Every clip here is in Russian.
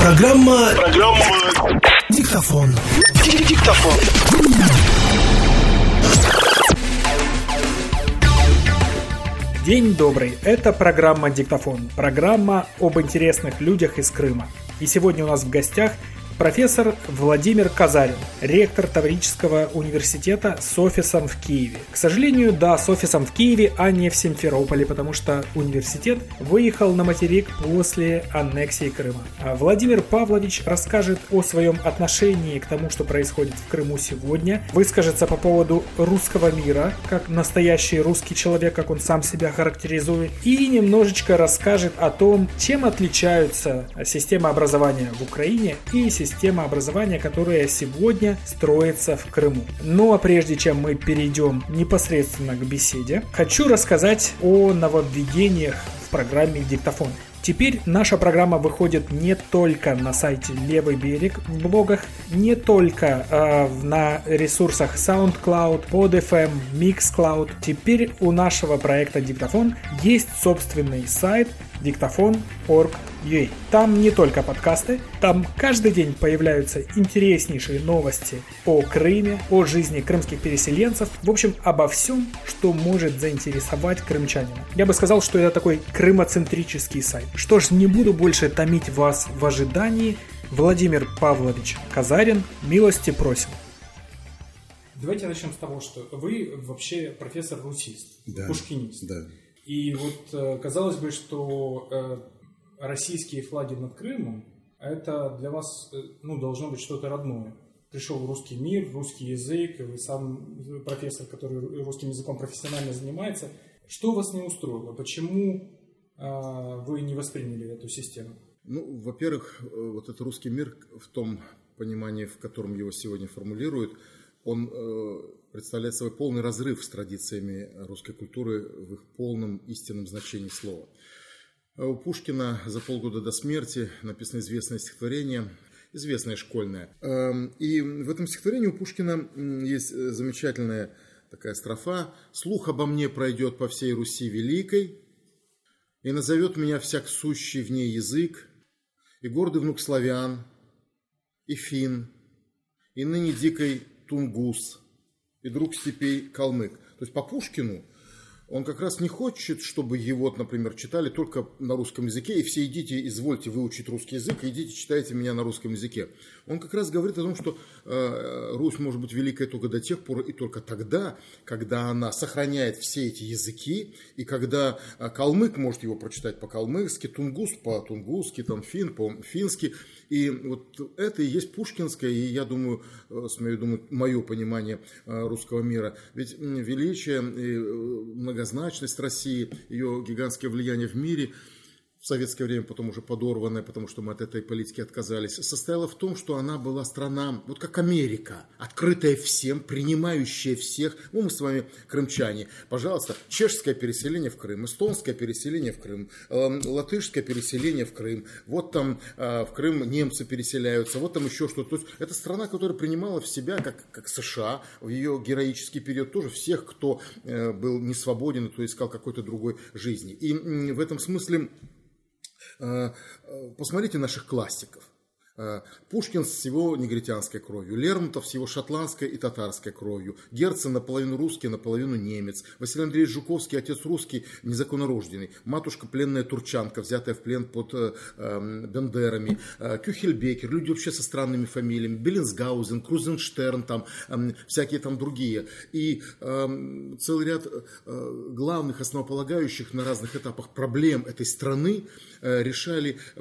Программа... Программа... Диктофон. Диктофон. День добрый. Это программа «Диктофон». Программа об интересных людях из Крыма. И сегодня у нас в гостях профессор Владимир Казарин, ректор Таврического университета с офисом в Киеве. К сожалению, да, с офисом в Киеве, а не в Симферополе, потому что университет выехал на материк после аннексии Крыма. А Владимир Павлович расскажет о своем отношении к тому, что происходит в Крыму сегодня, выскажется по поводу русского мира, как настоящий русский человек, как он сам себя характеризует, и немножечко расскажет о том, чем отличаются система образования в Украине и система система образования, которая сегодня строится в Крыму. Ну а прежде чем мы перейдем непосредственно к беседе, хочу рассказать о нововведениях в программе «Диктофон». Теперь наша программа выходит не только на сайте Левый берег в блогах, не только э, на ресурсах SoundCloud, PodFM, Mixcloud. Теперь у нашего проекта Диктофон есть собственный сайт диктофон.org.ua. Там не только подкасты, там каждый день появляются интереснейшие новости о Крыме, о жизни крымских переселенцев, в общем, обо всем, что может заинтересовать крымчанина. Я бы сказал, что это такой крымоцентрический сайт. Что ж, не буду больше томить вас в ожидании. Владимир Павлович Казарин, милости просим. Давайте начнем с того, что вы вообще профессор-русист, да, пушкинист. Да. И вот э, казалось бы, что э, российские флаги над Крымом, это для вас э, ну, должно быть что-то родное. Пришел русский мир, русский язык, вы сам профессор, который русским языком профессионально занимается. Что вас не устроило? Почему вы не восприняли эту систему? Ну, во-первых, вот этот русский мир в том понимании, в котором его сегодня формулируют, он представляет собой полный разрыв с традициями русской культуры в их полном истинном значении слова. У Пушкина за полгода до смерти написано известное стихотворение, известное школьное. Эм, и в этом стихотворении у Пушкина есть замечательная такая строфа «Слух обо мне пройдет по всей Руси великой, и назовет меня всяк сущий в ней язык, и гордый внук славян, и фин, и ныне дикой тунгус, и друг степей калмык. То есть по Пушкину он как раз не хочет, чтобы его, например, читали только на русском языке, и все идите, извольте выучить русский язык, идите, читайте меня на русском языке. Он как раз говорит о том, что э, Русь может быть великой только до тех пор и только тогда, когда она сохраняет все эти языки, и когда э, калмык может его прочитать по-калмыцки, тунгус по-тунгусски, там фин по-фински, и вот это и есть пушкинское, и я думаю, э, смею думать, мое понимание э, русского мира. Ведь величие и э, многозначность России, ее гигантское влияние в мире – в советское время потом уже подорванная, потому что мы от этой политики отказались, состояла в том, что она была страна, вот как Америка, открытая всем, принимающая всех. Ну, мы с вами крымчане. Пожалуйста, чешское переселение в Крым, эстонское переселение в Крым, э, латышское переселение в Крым. Вот там э, в Крым немцы переселяются, вот там еще что-то. То есть это страна, которая принимала в себя, как, как США, в ее героический период тоже всех, кто э, был не свободен, кто искал какой-то другой жизни. И в этом смысле посмотрите наших классиков. Э, Пушкин с его негритянской кровью, Лермонтов с его шотландской и татарской кровью, Герцен наполовину русский, наполовину немец, Василий Андреевич Жуковский, отец русский, незаконнорожденный, матушка пленная турчанка, взятая в плен под э, эм, Бендерами, э, Кюхельбекер, люди вообще со странными фамилиями, Беллинсгаузен, Крузенштерн, там, э, всякие там другие. И э, целый ряд э, главных основополагающих на разных этапах проблем этой страны э, решали э,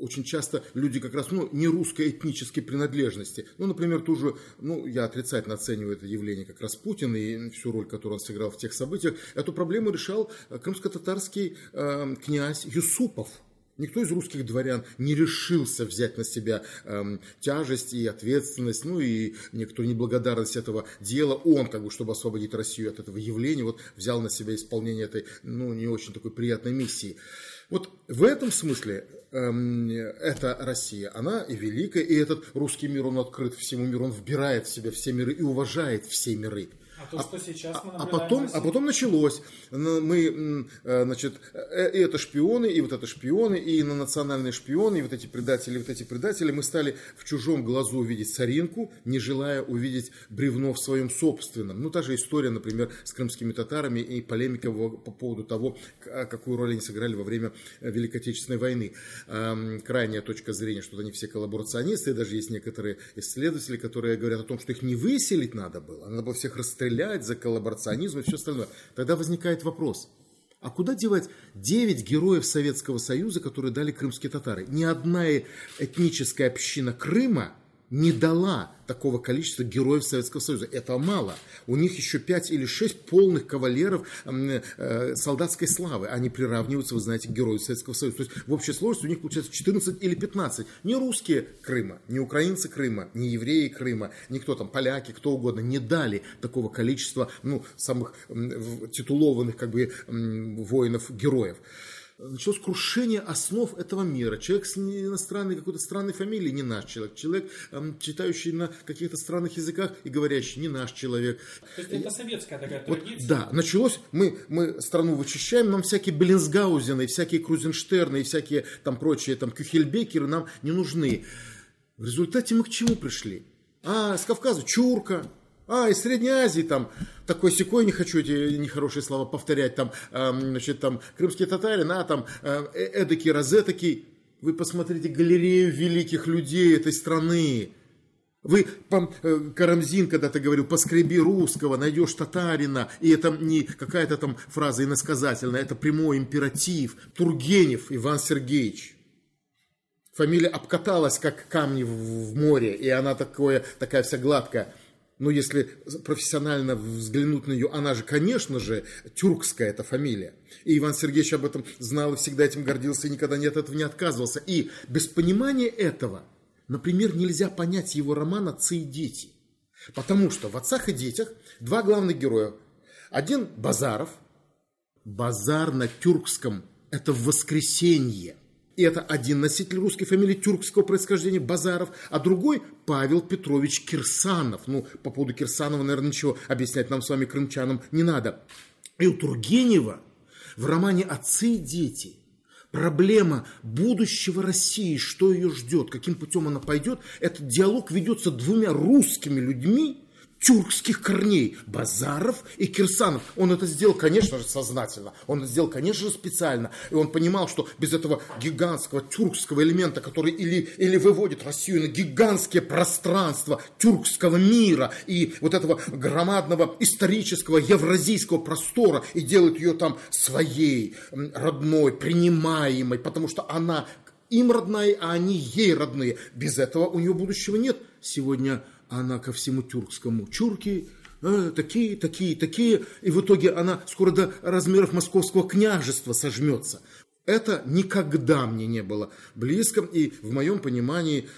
очень часто люди люди как раз ну, не русской этнической принадлежности. Ну, например, ту же, ну, я отрицательно оцениваю это явление как раз Путин и всю роль, которую он сыграл в тех событиях. Эту проблему решал э, крымско-татарский э, князь Юсупов. Никто из русских дворян не решился взять на себя эм, тяжесть и ответственность, ну и некоторую неблагодарность этого дела. Он, как бы, чтобы освободить Россию от этого явления, вот взял на себя исполнение этой, ну, не очень такой приятной миссии. Вот в этом смысле эм, эта Россия, она и великая, и этот русский мир, он открыт всему миру, он вбирает в себя все миры и уважает все миры. А то, что сейчас мы а, а потом, а потом началось. Н- Мы, э, значит, э, и это шпионы, и вот это шпионы, и на национальные шпионы, и вот эти предатели, и вот эти предатели. Мы стали в чужом глазу видеть соринку, не желая увидеть бревно в своем собственном. Ну, та же история, например, с крымскими татарами и полемика по поводу того, а какую роль они сыграли во время Великой Отечественной войны. Крайняя точка зрения, что они все коллаборационисты, и даже есть некоторые исследователи, которые говорят о том, что их не выселить надо было, а надо было всех расстрелять за коллаборационизм и все остальное. Тогда возникает вопрос, а куда девать 9 героев Советского Союза, которые дали крымские татары? Ни одна этническая община Крыма не дала такого количества героев Советского Союза. Это мало. У них еще 5 или 6 полных кавалеров э, солдатской славы. Они приравниваются, вы знаете, к героям Советского Союза. То есть в общей сложности у них получается 14 или 15. Не русские Крыма, не украинцы Крыма, не евреи Крыма, никто там, поляки, кто угодно, не дали такого количества ну, самых титулованных как бы воинов-героев началось крушение основ этого мира. Человек с иностранной какой-то странной фамилией не наш человек. Человек, эм, читающий на каких-то странных языках и говорящий не наш человек. То есть это советская такая Вот, традиция. да, началось, мы, мы страну вычищаем, нам всякие Беллинсгаузены, всякие Крузенштерны и всякие там прочие там Кюхельбекеры нам не нужны. В результате мы к чему пришли? А, с Кавказа Чурка, а, из Средней Азии там такой секой не хочу эти нехорошие слова повторять, там, эм, значит, там, крымские татарин, а, там, э, эдакий, розетокий. Вы посмотрите галерею великих людей этой страны. Вы, э, Карамзин когда-то говорил, поскреби русского, найдешь татарина, и это не какая-то там фраза иносказательная, это прямой императив. Тургенев Иван Сергеевич. Фамилия обкаталась, как камни в море, и она такое, такая вся гладкая. Но если профессионально взглянуть на нее, она же, конечно же, тюркская эта фамилия. И Иван Сергеевич об этом знал и всегда этим гордился, и никогда от этого не отказывался. И без понимания этого, например, нельзя понять его роман «Отцы и дети». Потому что в «Отцах и детях» два главных героя. Один Базаров, Базар на тюркском – это воскресенье. И это один носитель русской фамилии тюркского происхождения Базаров, а другой Павел Петрович Кирсанов. Ну, по поводу Кирсанова, наверное, ничего объяснять нам с вами, крымчанам, не надо. И у Тургенева в романе «Отцы и дети» проблема будущего России, что ее ждет, каким путем она пойдет, этот диалог ведется двумя русскими людьми, тюркских корней, Базаров и Кирсанов. Он это сделал, конечно же, сознательно. Он это сделал, конечно же, специально. И он понимал, что без этого гигантского тюркского элемента, который или, или выводит Россию на гигантские пространства тюркского мира и вот этого громадного исторического евразийского простора и делает ее там своей, родной, принимаемой, потому что она им родная, а они ей родные. Без этого у нее будущего нет. Сегодня она ко всему тюркскому. Чурки э, такие, такие, такие. И в итоге она скоро до размеров московского княжества сожмется. Это никогда мне не было близко. И в моем понимании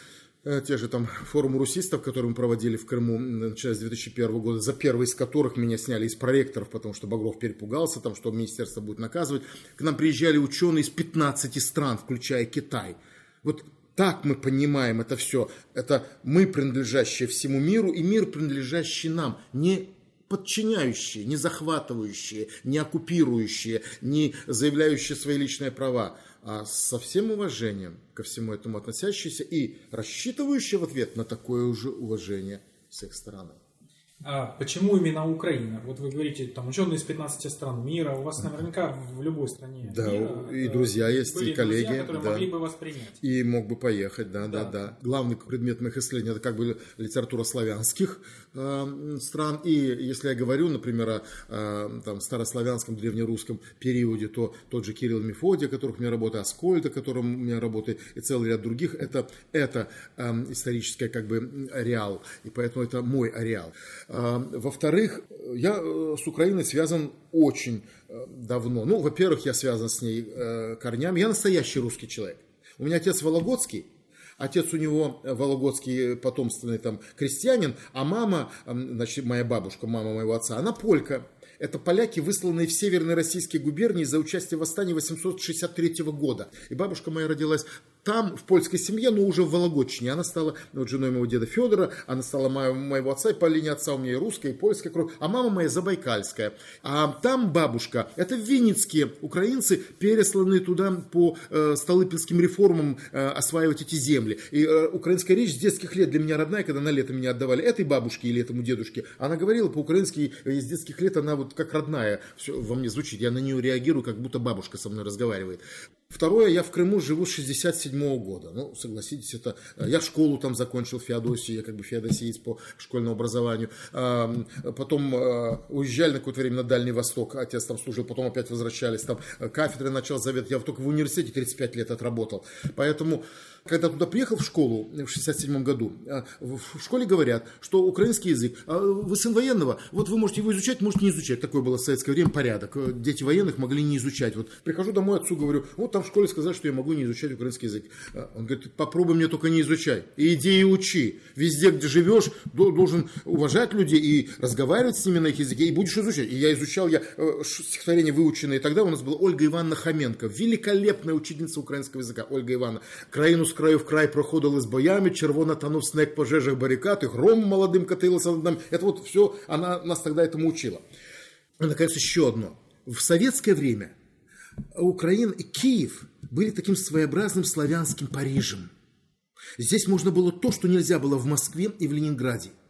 э, те же там форумы русистов, которые мы проводили в Крыму, начиная с 2001 года, за первый из которых меня сняли из проректоров, потому что Багров перепугался, там, что министерство будет наказывать. К нам приезжали ученые из 15 стран, включая Китай. Вот так мы понимаем это все. Это мы, принадлежащие всему миру, и мир, принадлежащий нам. Не подчиняющие, не захватывающие, не оккупирующие, не заявляющие свои личные права, а со всем уважением ко всему этому относящиеся и рассчитывающие в ответ на такое же уважение с их стороны. А почему именно Украина? Вот вы говорите, там ученые из 15 стран мира, у вас наверняка в любой стране Да, мира, и э, друзья есть, были и коллеги, друзья, которые да. могли бы вас принять. И мог бы поехать, да, да, Да. да. Главный предмет моих исследований это как бы литература славянских э, стран. И если я говорю, например, о э, там, старославянском, древнерусском периоде, то тот же Кирилл Мефодий, о которых у меня работает, Аскольд, о котором у меня работает, и целый ряд других, это, это э, историческое как бы ареал. И поэтому это мой ареал. Э, во-вторых, я э, с Украиной связан очень э, давно. Ну, во-первых, я связан с ней э, корнями. Я настоящий русский человек. У меня отец Вологодский, Отец у него вологодский потомственный там крестьянин, а мама, значит, моя бабушка, мама моего отца, она полька. Это поляки, высланные в северные российские губернии за участие в восстании 863 года. И бабушка моя родилась там, в польской семье, но уже в Вологодчине. Она стала вот, женой моего деда Федора, она стала моего, моего отца, и по линии отца у меня и русская, и польская кровь, а мама моя забайкальская. А там бабушка, это винницкие украинцы, пересланные туда по э, Столыпинским реформам э, осваивать эти земли. И э, украинская речь с детских лет для меня родная, когда на лето меня отдавали этой бабушке или этому дедушке, она говорила по-украински из детских лет, она вот как родная все во мне звучит, я на нее реагирую, как будто бабушка со мной разговаривает. Второе, я в Крыму живу с 67 -го года. Ну, согласитесь, это... Э, я школу там закончил в Феодосии, я как бы феодосиец по школьному образованию. Потом э, уезжали на какое-то время на Дальний Восток, отец там служил, потом опять возвращались. Там э, кафедры начал завет. Я только в университете 35 лет отработал. Поэтому когда туда приехал в школу в 67 году, в школе говорят, что украинский язык, а вы сын военного, вот вы можете его изучать, можете не изучать. Такое было в советское время порядок. Дети военных могли не изучать. Вот прихожу домой, отцу говорю, вот там в школе сказали, что я могу не изучать украинский язык. А он говорит, попробуй мне только не изучай. И иди и учи. Везде, где живешь, должен уважать людей и разговаривать с ними на их языке, и будешь изучать. И я изучал, я э, стихотворение выученное. Тогда у нас была Ольга Ивановна Хоменко, великолепная учительница украинского языка. Ольга Ивановна. Краину з краю в край проходили з боями, червона танув снег пожежах баррикад, и гром молодым катился над нами. Это вот все, она нас тогда этому учила. И, наконец, еще одно. В советское время Украина и Киев были таким своеобразным славянским Парижем. Здесь можно было то, что нельзя было в Москве и в Ленинграде –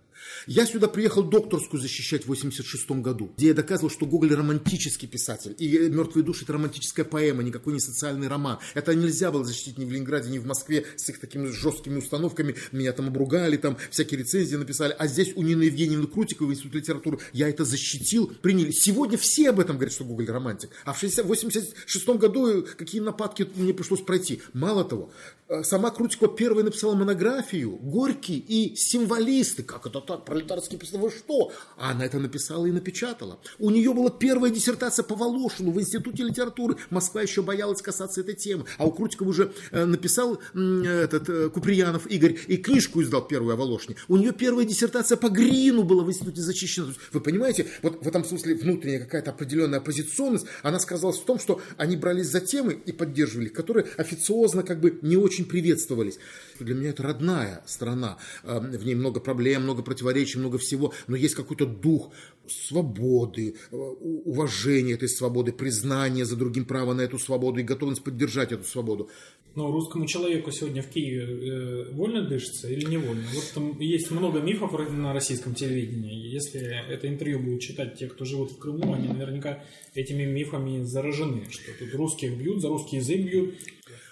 я сюда приехал докторскую защищать в 86 году, где я доказывал, что Гоголь романтический писатель. И «Мертвые души» — это романтическая поэма, никакой не социальный роман. Это нельзя было защитить ни в Ленинграде, ни в Москве с их такими жесткими установками. Меня там обругали, там всякие рецензии написали. А здесь у Нины Евгеньевны Крутиковой Институт литературы я это защитил, приняли. Сегодня все об этом говорят, что Гоголь романтик. А в 86 году какие нападки мне пришлось пройти. Мало того, э, сама Крутикова первая написала монографию «Горький и символисты». Как это так? Пролетарский писал, вы что? А она это написала и напечатала. У нее была первая диссертация по Волошину в Институте литературы. Москва еще боялась касаться этой темы. А у Крутикова уже э, написал этот э, Куприянов Игорь и книжку издал первую о Волошине. У нее первая диссертация по Грину была в Институте защищена. Вы понимаете, вот в этом смысле внутренняя какая-то определенная оппозиционность, она сказалась в том, что они брались за темы и поддерживали, которые официозно как бы не очень приветствовались. Для меня это родная страна. Э, в ней много проблем, много противоречий противоречий, много всего, но есть какой-то дух свободы, э, уважения этой свободы, признания за другим права на эту свободу и готовность поддержать эту свободу. Но русскому человеку сегодня в Киеве э, вольно дышится или не вольно? Вот там есть много мифов на российском телевидении. Если это интервью будут читать те, кто живут в Крыму, они наверняка этими мифами заражены, что тут русских бьют, за русский язык бьют.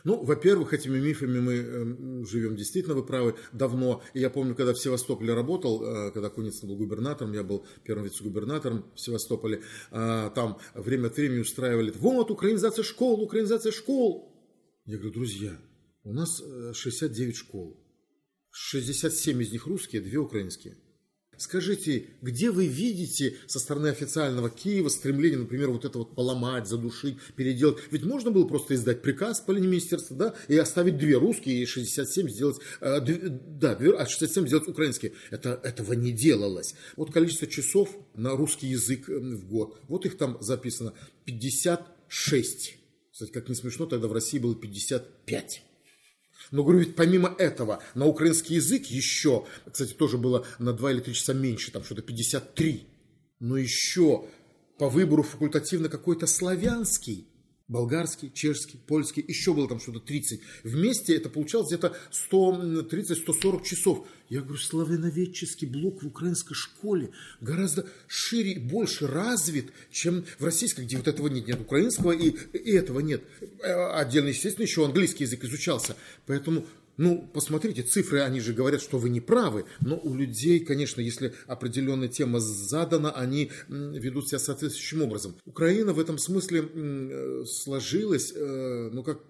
Ну, во-первых, этими мифами мы э, живем действительно, вы правы, давно. И я помню, когда в Севастополе работал, э, когда Куницын был губернатором, я был первым вице-губернатором в Севастополе, э, там время от времени устраивали, вот, украинизация школ, украинизация школ. Я говорю, друзья, у нас 69 школ, 67 из них русские, две украинские. Скажите, где вы видите со стороны официального Киева стремление, например, вот это вот поломать, задушить, переделать? Ведь можно было просто издать приказ по линии министерства, да, и оставить две русские и 67 сделать, э, да, а 67 сделать украинские. Это, этого не делалось. Вот количество часов на русский язык в год, вот их там записано 56. Кстати, как не смешно, тогда в России было 55. Но говорю, ведь помимо этого, на украинский язык еще, кстати, тоже было на 2 или 3 часа меньше, там что-то 53. Но еще по выбору факультативно какой-то славянский болгарский, чешский, польский, еще было там что-то 30. Вместе это получалось где-то 130-140 часов. Я говорю, славяноведческий блок в украинской школе гораздо шире и больше развит, чем в российской, где вот этого нет, нет украинского и, и этого нет. Э, отдельно, естественно, еще английский язык изучался. Поэтому ну, посмотрите, цифры, они же говорят, что вы не правы, но у людей, конечно, если определенная тема задана, они ведут себя соответствующим образом. Украина в этом смысле э, сложилась, э, ну, как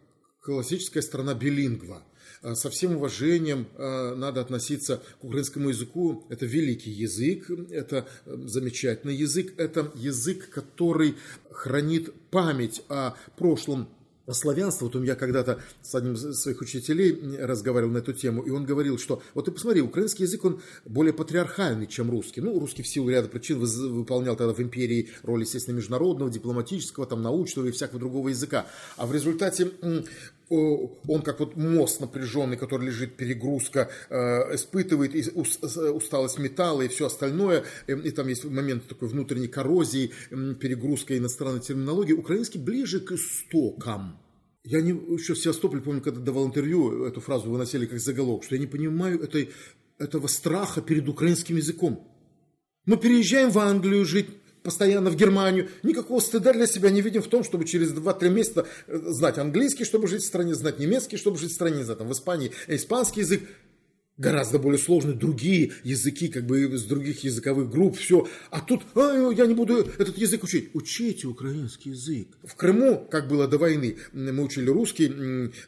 классическая страна билингва. Э, со всем уважением надо относиться к украинскому языку. Это великий язык, это замечательный язык, это язык, который хранит память о прошлом славянство, вот у меня когда-то с одним из своих учителей разговаривал на эту тему, и он говорил, что вот ты посмотри, украинский язык, он более патриархальный, чем русский. Ну, русский в силу ряда причин выполнял тогда в империи роль, естественно, международного, дипломатического, там, научного и всякого другого языка. А в результате он как вот мост напряженный, который лежит, перегрузка, э, испытывает усталость металла и все остальное. Эм, и там есть момент такой внутренней коррозии, перегрузка иностранной терминологии. Украинский ближе к истокам. Я не, еще в Севастополе, помню, когда давал интервью, эту фразу выносили как заголовок, что я не понимаю этой, этого страха перед украинским языком. Мы переезжаем в Англию жить, постоянно в Германию. Никакого стыда для себя не видим в том, чтобы через 2-3 месяца э, знать английский, чтобы жить в стране, знать немецкий, чтобы жить в стране, не знаю, там, в Испании испанский язык. Гораздо более сложные другие языки, как бы из других языковых групп, все. А тут, а, я не буду этот язык учить. Учите украинский язык. В Крыму, как было до войны, мы учили русский,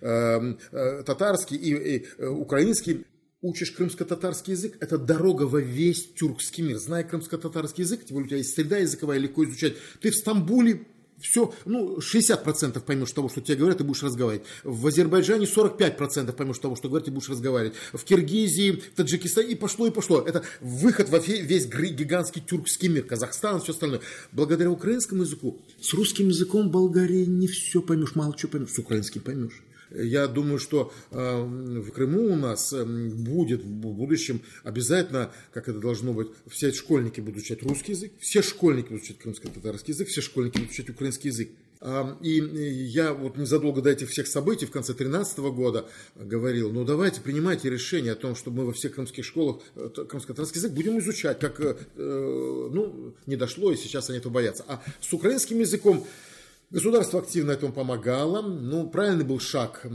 э, э, татарский и, и украинский учишь крымско-татарский язык, это дорога во весь тюркский мир. Зная крымско-татарский язык, тем более у тебя есть среда языковая, легко изучать. Ты в Стамбуле все, ну, 60% поймешь того, что тебе говорят, и будешь разговаривать. В Азербайджане 45% поймешь того, что говорят, и будешь разговаривать. В Киргизии, в Таджикистане, и пошло, и пошло. Это выход во весь гигантский тюркский мир, Казахстан, все остальное. Благодаря украинскому языку, с русским языком Болгарии не все поймешь, мало чего поймешь, с украинским поймешь. Я думаю, что э, в Крыму у нас э, будет в будущем обязательно, как это должно быть, все школьники будут учить русский язык, все школьники будут учить крымско-татарский язык, все школьники будут учить украинский язык. А, и я вот незадолго до этих всех событий в конце 2013 года говорил, ну давайте принимайте решение о том, чтобы мы во всех крымских школах э, крымско-татарский язык будем изучать, как ну, не дошло, и сейчас они этого боятся. А с украинским языком Государство активно этому помогало. Ну, правильный был шаг,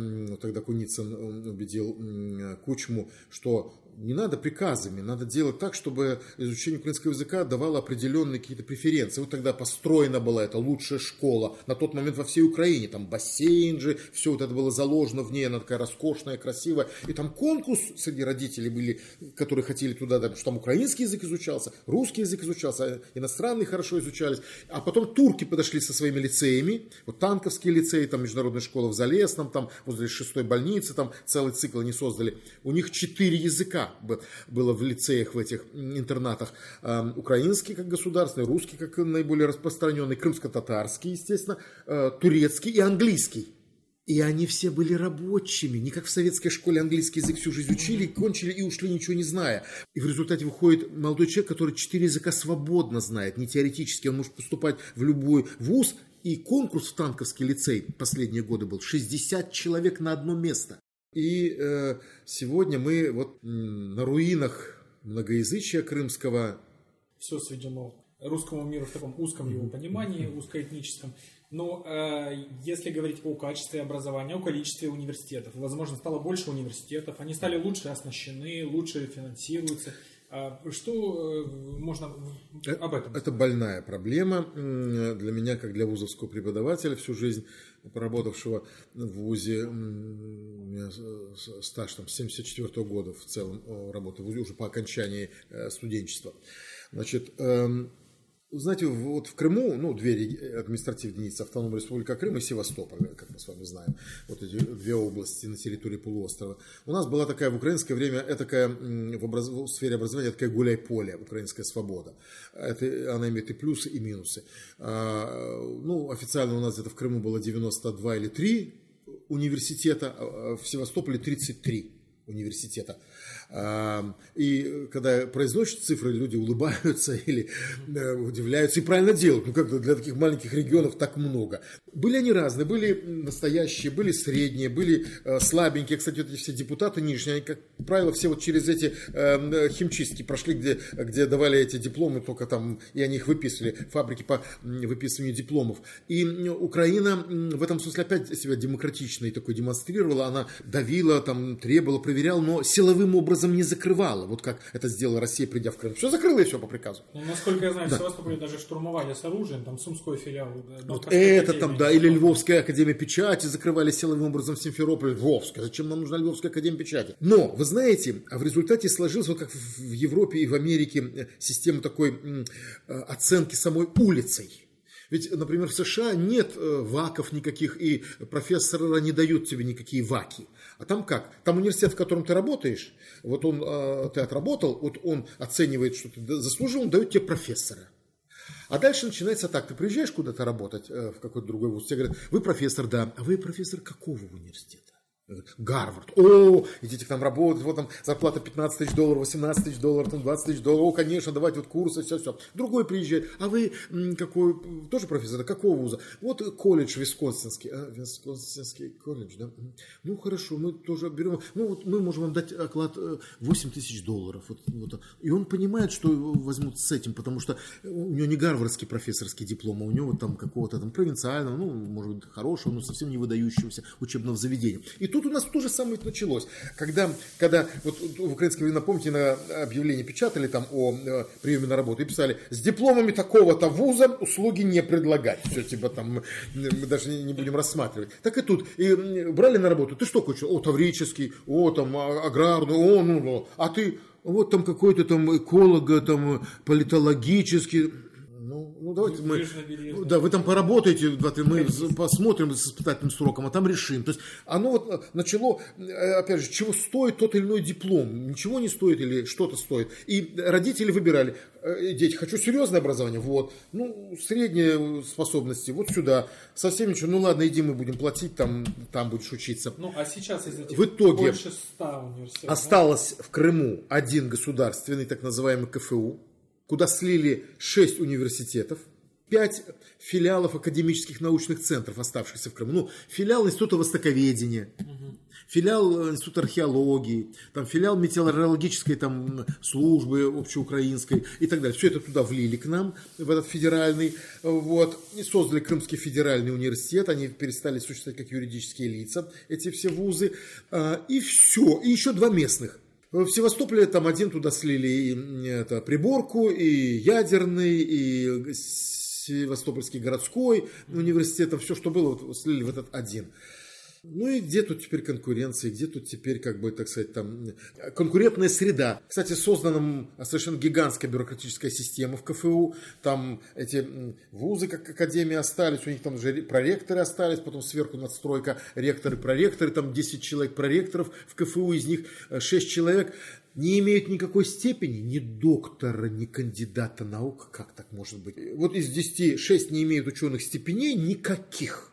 тогда Куницын убедил Кучму, что не надо приказами, надо делать так, чтобы изучение украинского языка давало определенные какие-то преференции. Вот тогда построена была эта лучшая школа на тот момент во всей Украине. Там бассейн же, все вот это было заложено в ней, она такая роскошная, красивая. И там конкурс среди родителей были, которые хотели туда, потому что там украинский язык изучался, русский язык изучался, иностранные хорошо изучались. А потом турки подошли со своими лицеями, вот танковские лицеи, там международная школа в Залесном, там возле шестой больницы, там целый цикл они создали. У них четыре языка было в лицеях, в этих интернатах. Эм, украинский как государственный, русский как наиболее распространенный, крымско-татарский, естественно, э, турецкий и английский. И они все были рабочими, не как в советской школе английский язык всю жизнь учили, кончили и ушли, ничего не зная. И в результате выходит молодой человек, который четыре языка свободно знает, не теоретически, он может поступать в любой вуз. И конкурс в Танковский лицей последние годы был 60 человек на одно место. И э, сегодня мы вот на руинах многоязычия крымского. Все сведено русскому миру в таком узком его понимании, узкоэтническом. Но э, если говорить о качестве образования, о количестве университетов, возможно, стало больше университетов, они стали лучше оснащены, лучше финансируются. А что э, можно э, об этом? Это больная проблема для меня, как для вузовского преподавателя всю жизнь поработавшего в ВУЗе, у меня стаж там 74 года в целом работы в ВУЗе, уже по окончании э, студенчества. Значит, эм, знаете, вот в Крыму, ну, две административные единицы, Автономная Республика Крым и Севастополь, как мы с вами знаем, вот эти две области на территории полуострова. У нас была такая в украинское время, этакая, в, образ... в сфере образования такая гуляй-поле, украинская свобода. Это, она имеет и плюсы, и минусы. А, ну, официально у нас где-то в Крыму было 92 или 3 университета, а в Севастополе 33 университета. И когда произносят цифры, люди улыбаются или э, удивляются и правильно делают. Ну, как для таких маленьких регионов так много. Были они разные, были настоящие, были средние, были э, слабенькие. Кстати, вот эти все депутаты нижние, они, как правило, все вот через эти э, химчистки прошли, где, где давали эти дипломы, только там, и они их выписывали, фабрики по выписыванию дипломов. И Украина в этом смысле опять себя демократичной такой демонстрировала, она давила, там, требовала, проверяла, но силовым образом образом не закрывала, вот как это сделала Россия, придя в Крым. Все закрыла и все по приказу. Ну, насколько я знаю, да. в Севастополе даже штурмовали с оружием, там Сумской филиал. Вот это там, да, или Львовская академия печати закрывали силовым образом в Симферополе. Львовская, зачем нам нужна Львовская академия печати? Но, вы знаете, в результате сложилась, вот как в Европе и в Америке, э, система такой э, оценки самой улицей. Ведь, например, в США нет э, ваков никаких, и профессоры не дают тебе никакие ваки. А там как? Там университет, в котором ты работаешь, вот он, э, ты отработал, вот он оценивает, что ты заслужил, он дает тебе профессора. А дальше начинается так, ты приезжаешь куда-то работать э, в какой-то другой вуз, тебе говорят, вы профессор, да, а вы профессор какого университета? Гарвард. О, идите к нам работать, вот там зарплата 15 тысяч долларов, 18 тысяч долларов, там 20 тысяч долларов. О, конечно, давайте вот курсы, все, все. Другой приезжает. А вы какой, тоже профессор, какого вуза? Вот колледж Висконсинский. А, Висконсинский колледж, да? Ну, хорошо, мы тоже берем. Ну, вот мы можем вам дать оклад 8 э, тысяч долларов. Вот, вот. И он понимает, что возьмут с этим, потому что у него не гарвардский профессорский диплом, а у него там какого-то там провинциального, ну, может быть, хорошего, но совсем не выдающегося учебного заведения. И тут тут у нас то же самое началось. Когда, когда вот в украинском, вы напомните, на объявлении печатали там о э, приеме на работу и писали, с дипломами такого-то вуза услуги не предлагать. Все, типа там, мы даже не, будем рассматривать. Так и тут. И брали на работу, ты что хочешь? О, таврический, о, там, а, аграрный, о, ну, ну. А ты, вот там какой-то там эколога, там, политологический ну, ну давайте мы, да, вы там поработаете, мы посмотрим с испытательным сроком, а там решим. То есть оно вот э, начало, э, опять же, чего стоит тот или иной диплом, ничего не стоит или что-то стоит. И родители выбирали, э, дети, хочу серьезное образование, вот, ну, средние способности, вот сюда, совсем ничего, ну ладно, иди, мы будем платить, там, там будешь учиться. Ну, а сейчас из этих в итоге больше 100 университетов. Осталось да? в Крыму один государственный, так называемый КФУ, куда слили 6 университетов, 5 филиалов академических научных центров, оставшихся в Крыму. Ну, филиал Института Востоковедения, угу. филиал э, Института археологии, там, филиал метеорологической там, службы общеукраинской и так далее. Все это туда влили к нам, в этот федеральный. Вот, и создали Крымский федеральный университет. Они перестали существовать как юридические лица, эти все вузы. А, и все. И еще два местных. В Севастополе там один туда слили и это, приборку, и ядерный, и Севастопольский городской университет, там все, что было, вот, слили в этот один. Ну и где тут теперь конкуренция, где тут теперь, как бы, так сказать, там, конкурентная среда. Кстати, создана совершенно гигантская бюрократическая система в КФУ. Там эти вузы, как академии, остались, у них там уже проректоры остались, потом сверху надстройка, ректоры, проректоры, там 10 человек проректоров в КФУ, из них 6 э, человек не имеют никакой степени, ни доктора, ни кандидата наук. Как так может быть? Вот из 10 6 не имеют ученых степеней никаких.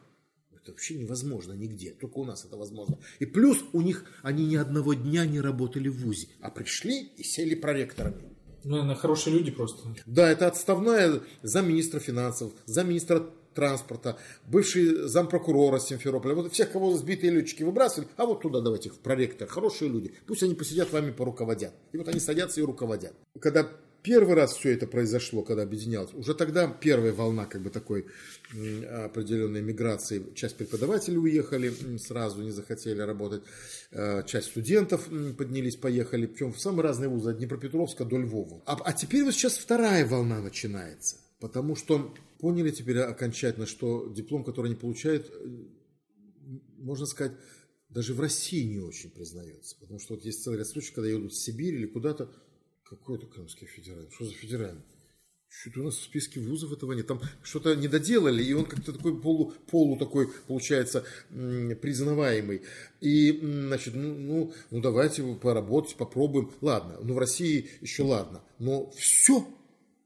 Это вообще невозможно нигде, только у нас это возможно. И плюс у них, они ни одного дня не работали в ВУЗе, а пришли и сели проректорами. Ну, наверное, хорошие люди просто. Да, это отставная замминистра финансов, замминистра транспорта, бывший зампрокурора Симферополя. Вот всех, кого сбитые летчики выбрасывали, а вот туда давайте их в проректор. Хорошие люди. Пусть они посидят вами поруководят. И вот они садятся и руководят. Когда первый раз все это произошло, когда объединялось, уже тогда первая волна как бы такой определенной миграции. Часть преподавателей уехали, сразу не захотели работать, э, часть студентов поднялись, поехали, причем в самые разные вузы, от Днепропетровска до Львова. А, а теперь вот сейчас вторая волна начинается, потому что поняли теперь окончательно, что диплом, который они получают, э, можно сказать, даже в России не очень признается. Потому что вот есть целый ряд случаев, когда едут в Сибирь или куда-то, какой-то Крымский федеральный, что за федеральный? Что-то у нас в списке вузов этого нет. Там что-то не доделали, и он как-то такой полу, полу такой, получается, признаваемый. И, значит, ну, ну, ну давайте поработать, попробуем. Ладно, ну в России еще ладно. Но все,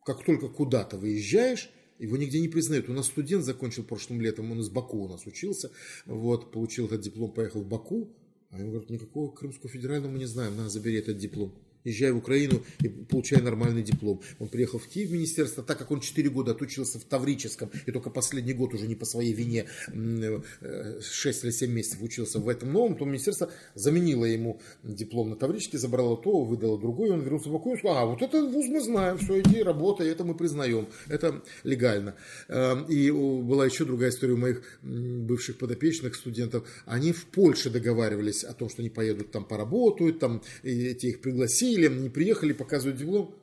как только куда-то выезжаешь, его нигде не признают. У нас студент закончил прошлым летом, он из Баку у нас учился, вот, получил этот диплом, поехал в Баку, а ему говорят, никакого Крымского федерального мы не знаем, на, забери этот диплом езжай в Украину и получай нормальный диплом. Он приехал в Киев в министерство, так как он 4 года отучился в Таврическом, и только последний год уже не по своей вине, 6 э, или 7 месяцев учился в этом новом, то министерство заменило ему диплом на Таврический, забрало то, выдало другой, он вернулся в Баку и сказал, а вот этот вуз мы знаем, все, иди, работай, это мы признаем, это легально. Э, и была еще другая история у моих бывших подопечных студентов, они в Польше договаривались о том, что они поедут там поработают, там эти их пригласили, или не приехали, показывают диплом.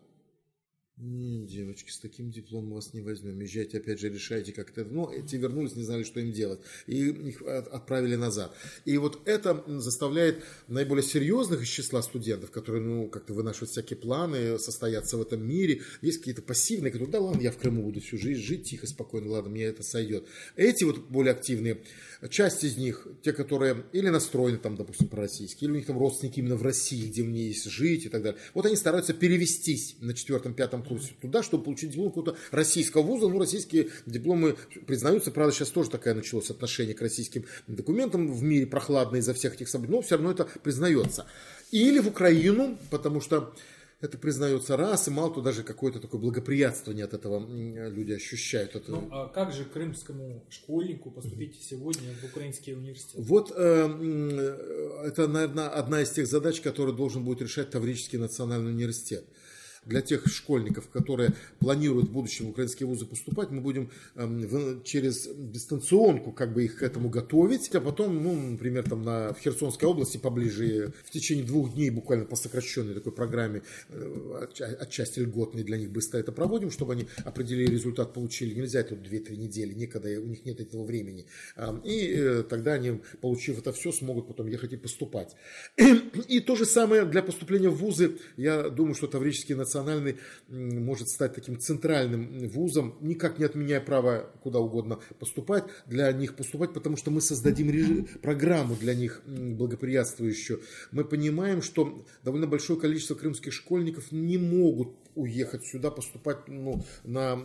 Девочки, с таким дипломом вас не возьмем. Езжайте, опять же, решайте как-то. Ну, эти вернулись, не знали, что им делать. И их отправили назад. И вот это заставляет наиболее серьезных из числа студентов, которые, ну, как-то вынашивают всякие планы, состояться в этом мире. Есть какие-то пассивные, которые, да ладно, я в Крыму буду всю жизнь жить тихо, спокойно, ладно, мне это сойдет. Эти вот более активные, часть из них, те, которые или настроены там, допустим, пророссийские, или у них там родственники именно в России, где мне есть жить и так далее. Вот они стараются перевестись на четвертом, пятом туда, чтобы получить диплом какого-то российского вуза. Ну, российские дипломы признаются, правда, сейчас тоже такое началось отношение к российским документам в мире прохладно из-за всех этих событий, но все равно это признается. Или в Украину, потому что это признается раз, и мало то даже какое-то такое благоприятствование от этого люди ощущают. Это... Ну, а как же крымскому школьнику поступить mm-hmm. сегодня в украинский университет? Вот э, это, наверное, одна из тех задач, которые должен будет решать Таврический национальный университет для тех школьников, которые планируют в будущем в украинские вузы поступать, мы будем эм, через дистанционку как бы их к этому готовить, а потом, ну, например, там на, в Херсонской области поближе в течение двух дней буквально по сокращенной такой программе, э, отчасти льготной для них быстро это проводим, чтобы они определили результат, получили. Нельзя это 2-3 недели, никогда у них нет этого времени. И э, тогда они, получив это все, смогут потом ехать и поступать. И то же самое для поступления в вузы. Я думаю, что Таврический национальный национальный может стать таким центральным вузом, никак не отменяя право куда угодно поступать, для них поступать, потому что мы создадим режим, программу для них благоприятствующую. Мы понимаем, что довольно большое количество крымских школьников не могут уехать сюда, поступать ну, на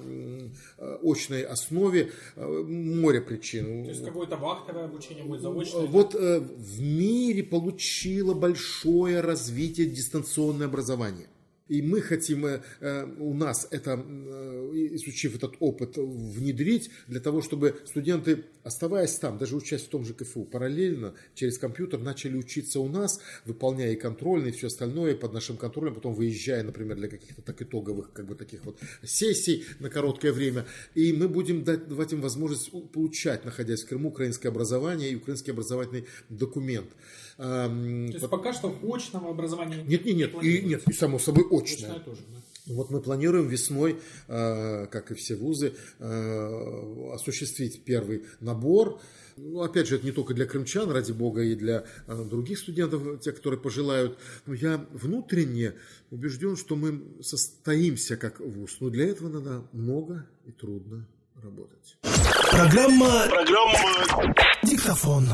очной основе. Море причин. То есть какое-то вахтовое обучение будет заочное? Вот э, в мире получило большое развитие дистанционное образование. И мы хотим э, э, у нас это, э, изучив этот опыт, внедрить для того, чтобы студенты, оставаясь там, даже учась в том же КФУ, параллельно через компьютер начали учиться у нас, выполняя и контрольные, и все остальное под нашим контролем, потом выезжая, например, для каких-то так итоговых как бы таких вот сессий на короткое время. И мы будем давать им возможность получать, находясь в Крыму, украинское образование и украинский образовательный документ. То есть пока что очного образования нет, нет, нет, и, нет, и само собой очное. очное тоже, да. Вот мы планируем весной, э, как и все вузы, э, осуществить первый набор. Ну, опять же, это не только для крымчан, ради бога, и для э, других студентов, те, которые пожелают. Но я внутренне убежден, что мы состоимся как вуз. Но для этого надо много и трудно работать. Программа... Программа... Диктофон.